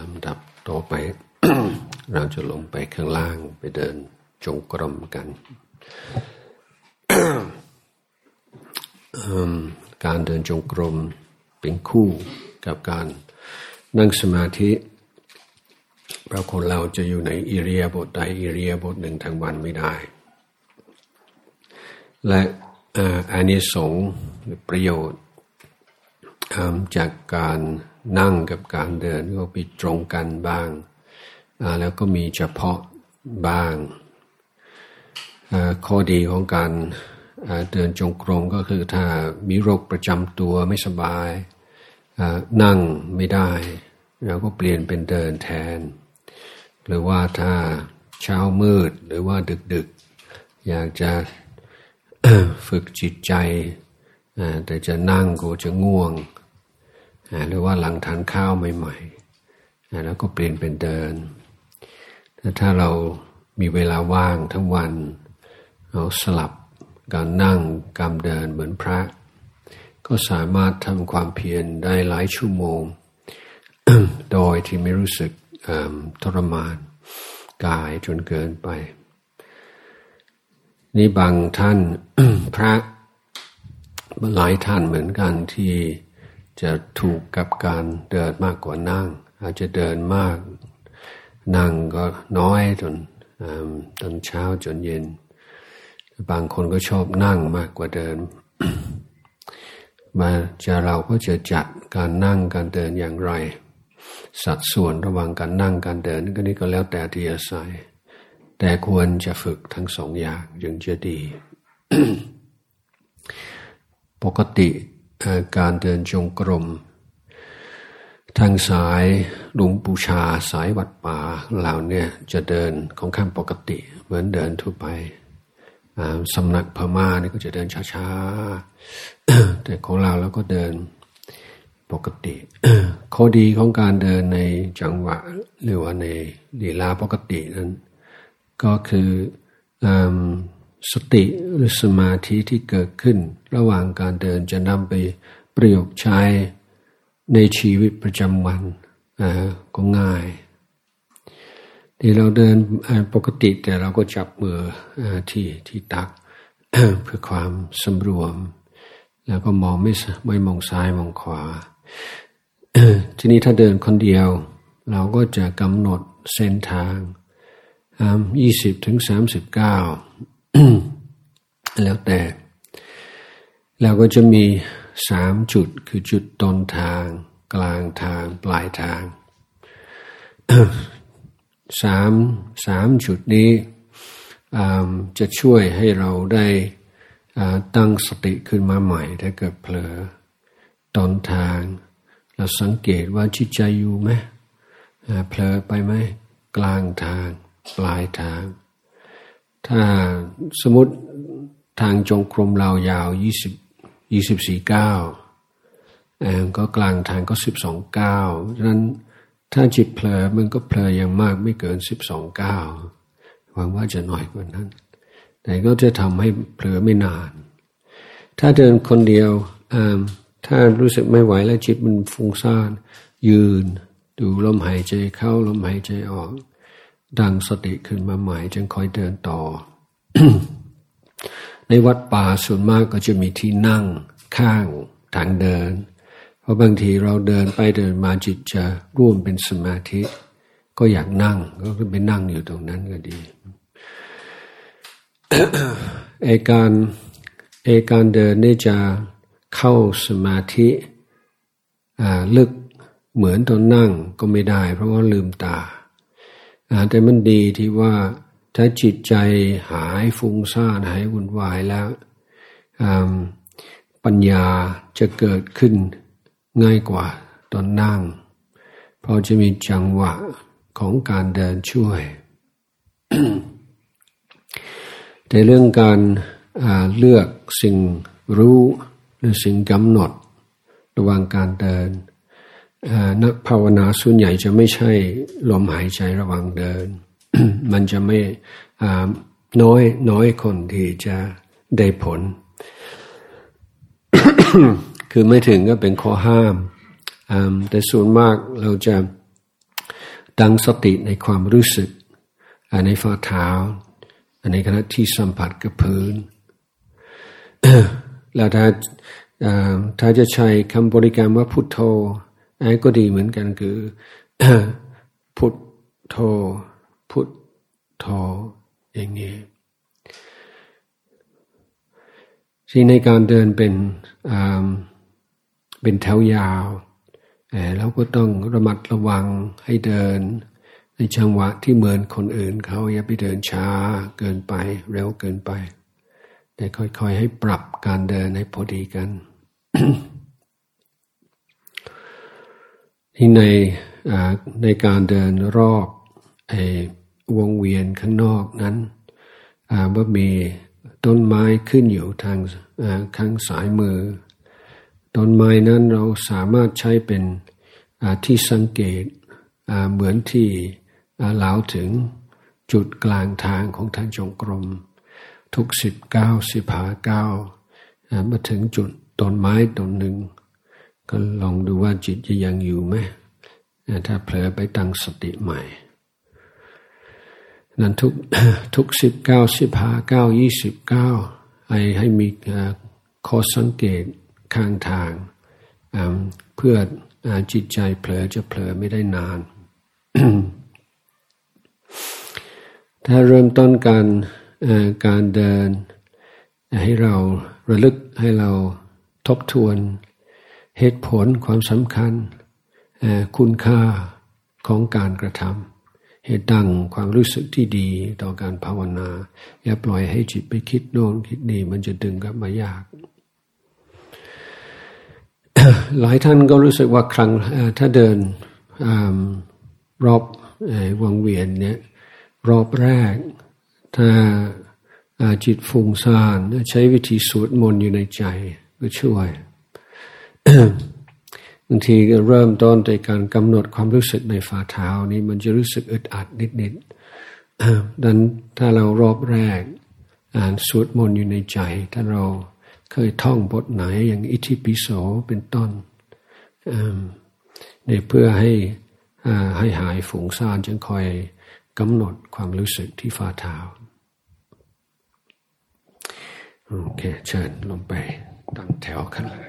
ลำดับต่อไป เราจะลงไปข้างล่างไปเดินจงกรมกัน การเดินจงกรมเป็นคู่กับการนั่งสมาธิเพราะคนเราจะอยู่ในอิเรียบทใดอิเรียบทหนึ่งทั้งวันไม่ได้ และอานิสงส์ประโยชน์จากการ นั่งกับการเดินก็มีตรงกันบ้าง แล้วก็มีเฉพาะบ้าง ข้อดีของการเดินจงกรมก็คือถ้ามีโรคประจำตัวไม่สบาย นั่งไม่ได้เราก็เปลี่ยนเป็นเดินแทน หรือว่าถ้าเช้ามืดหรือว่าดึกๆ อยากจะฝึกจิตใจ แต่จะนั่งก็จะง่วง หรือว่าหลังทานข้าวใหม่ๆแล้วก็เปลี่ยนเป็นเดิน ถ้าเรามีเวลาว่างทั้งวัน เราสลับการนั่งการเดินเหมือนพระ ก็สามารถทำความเพียรได้หลายชั่วโมง โดยที่ไม่รู้สึกทรมานกายจนเกินไป นี่บางท่านพระหลายท่านเหมือนกันที่ จะถูกกับการเดินมากกว่านั่ง อาจจะเดินมาก นั่งก็น้อยจนตอนเช้าจนเย็น บางคนก็ชอบนั่งมากกว่าเดิน มาจะเราก็จะจัดการนั่งการเดินอย่างไร สัดส่วนระหว่างการนั่งการเดินก็นี่ก็แล้วแต่ที่อาศัย แต่ควรจะฝึกทั้งสองอย่างจึงจะดี ปกติ การเดินจงกรม ทางสายหลวงปูชาสายวัดป่าเราเนี่ยจะเดินของข้างปกติ เหมือนเดินทั่วไปสำนักพม่านี่ก็จะเดินช้าๆ แต่ของเราแล้วก็เดินปกติ ข้อดีของการเดินในจังหวะ หรือว่าในลีลาปกตินั้น ก็คือ สติหรือสมาธิที่เกิดขึ้น ระหว่างการเดินจะนำไปประโยคใช้ในชีวิตประจำวันก็ง่ายที่เราเดินปกติแต่เราก็จับมือที่ที่ตักเพื่อความสำรวม แล้วก็มองไม่ไม่มองซ้ายมองขวา ทีนี้ถ้าเดินคนเดียว เราก็จะกำหนดเส้นทางยี่สิบถึงสามสิบเก้า แล้วแต่แล้วก็จะมีสามจุดคือจุดต้นทาง กลางทางปลายทางสามสามจุดนี้จะช่วยให้เราได้ตั้งสติขึ้นมาใหม่ถ้าเกิดเผลอต้นทาง เราสังเกตว่าจิตใจอยู่ไหมเผลอไปไหมกลางทาง ปลายทาง ถ้าสมมติทางจงกรมเรายาวยี่สิบยี่สิบสี่เก้าก็กลางทางก็สิบสองเก้าฉะนั้นถ้าจิตเผลอมันก็เผลออย่างมากไม่เกินสิบสองเก้าหวังว่าจะน้อยกว่านั้น แต่ก็จะทำให้เผลอไม่นาน ถ้าเดินคนเดียวถ้ารู้สึกไม่ไหวแล้วจิตมันฟุ้งซ่านยืน ดูลมหายใจเข้าลมหายใจออก ดังสติขึ้นมาใหม่จึงคอยเดินต่อ ในวัดป่าส่วนมากก็จะมีที่นั่งข้างทางเดิน เพราะบางทีเราเดินไปเดินมาจิตจะร่วมเป็นสมาธิ ก็อยากนั่งก็ไปนั่งอยู่ตรงนั้นก็ดีเอการเอการเดินนี่จะเข้าสมาธิลึกเหมือนตอนนั่งก็ไม่ได้ เพราะว่าลืมตา แต่มันดีที่ว่าถ้าจิตใจหายฟุ้งซ่านหายวุ่นวายแล้วปัญญาจะเกิดขึ้นง่ายกว่าตอนนั่ง เพราะจะมีจังหวะของการเดินช่วย แต่เรื่องการเลือกสิ่งรู้หรือสิ่งกำหนด ระหว่างการเดิน นักภาวนาส่วนใหญ่จะไม่ใช่ลมหายใจระหว่างเดิน มันจะไม่น้อยน้อยคนที่จะได้ผล คือไม่ถึงก็เป็นข้อห้าม แต่ส่วนมากเราจะตั้งสติในความรู้สึก ในฝ่าเท้า ในขณะที่สัมผัสกับพื้น แล้วถ้าถ้าจะใช้คำบริกรรมว่าพุทโธ ก็ดีเหมือนกันคือพุทโธพุทโธอย่างนี้ที่ในการเดินเป็นเป็นแถวยาวเราก็ต้องระมัดระวังให้เดิน ในจังหวะที่เหมือนคนอื่นเขาอย่าไปเดินช้าเกินไปเร็วเกินไป แต่ค่อยๆให้ปรับการเดินให้พอดีกัน ที่ในในการเดินรอบอวงเวียนข้างนอกนั้นว่ามีต้นไม้ขึ้นอยู่ทางข้างสายมือ ต้นไม้นั้นเราสามารถใช้เป็นที่สังเกตเหมือนที่เล่าถึงจุดกลางทางของทางจงกรม ทุกสิบเก้าสิบหาเก้ามาถึงจุดต้นไม้ต้นหนึ่ง ก็ลองดูว่าจิตจะยังอยู่ไหมถ้าเผลอไปตั้งสติใหม่ นั้นทุกทุกสิบเก้าสิบห้าเก้ายี่สิบเก้าให้ให้มีข้อสังเกตข้างทาง เพื่อจิตใจเผลอจะเผลอไม่ได้นาน ถ้าเริ่มต้นการการเดิน ให้เราระลึกให้เราทบทวน เหตุผลความสำคัญ คุณค่าของการกระทำเหตุดังความรู้สึกที่ดีต่อการภาวนา อย่าปล่อยให้จิตไปคิดโน่นคิดนี่มันจะดึงกลับมายาก หลายท่านก็รู้สึกว่าครั้งถ้าเดินอรอบวังเวียนเนี่ยรอบแรก ถ้าจิตฟุ้งซ่านใช้วิธีสวดมนต์อยู่ในใจก็ช่วย บางทีเริ่มต้นในการกำหนดความรู้สึกในฝ่าเท้านี้มันจะรู้สึกอึดอัดนิดๆดังถ้าเรารอบแรก อ่านสวดมนต์อยู่ในใจ ถ้าเราเคยท่องบทไหนอย่างอิทิปิโสเป็นต้นเนี่ยเพื่อให้ให้หายฝูงซ่านจึงคอยกำหนดความรู้สึกที่ฝ่าเท้าโอเคเชิญลงไปตั้งแถวกันเลย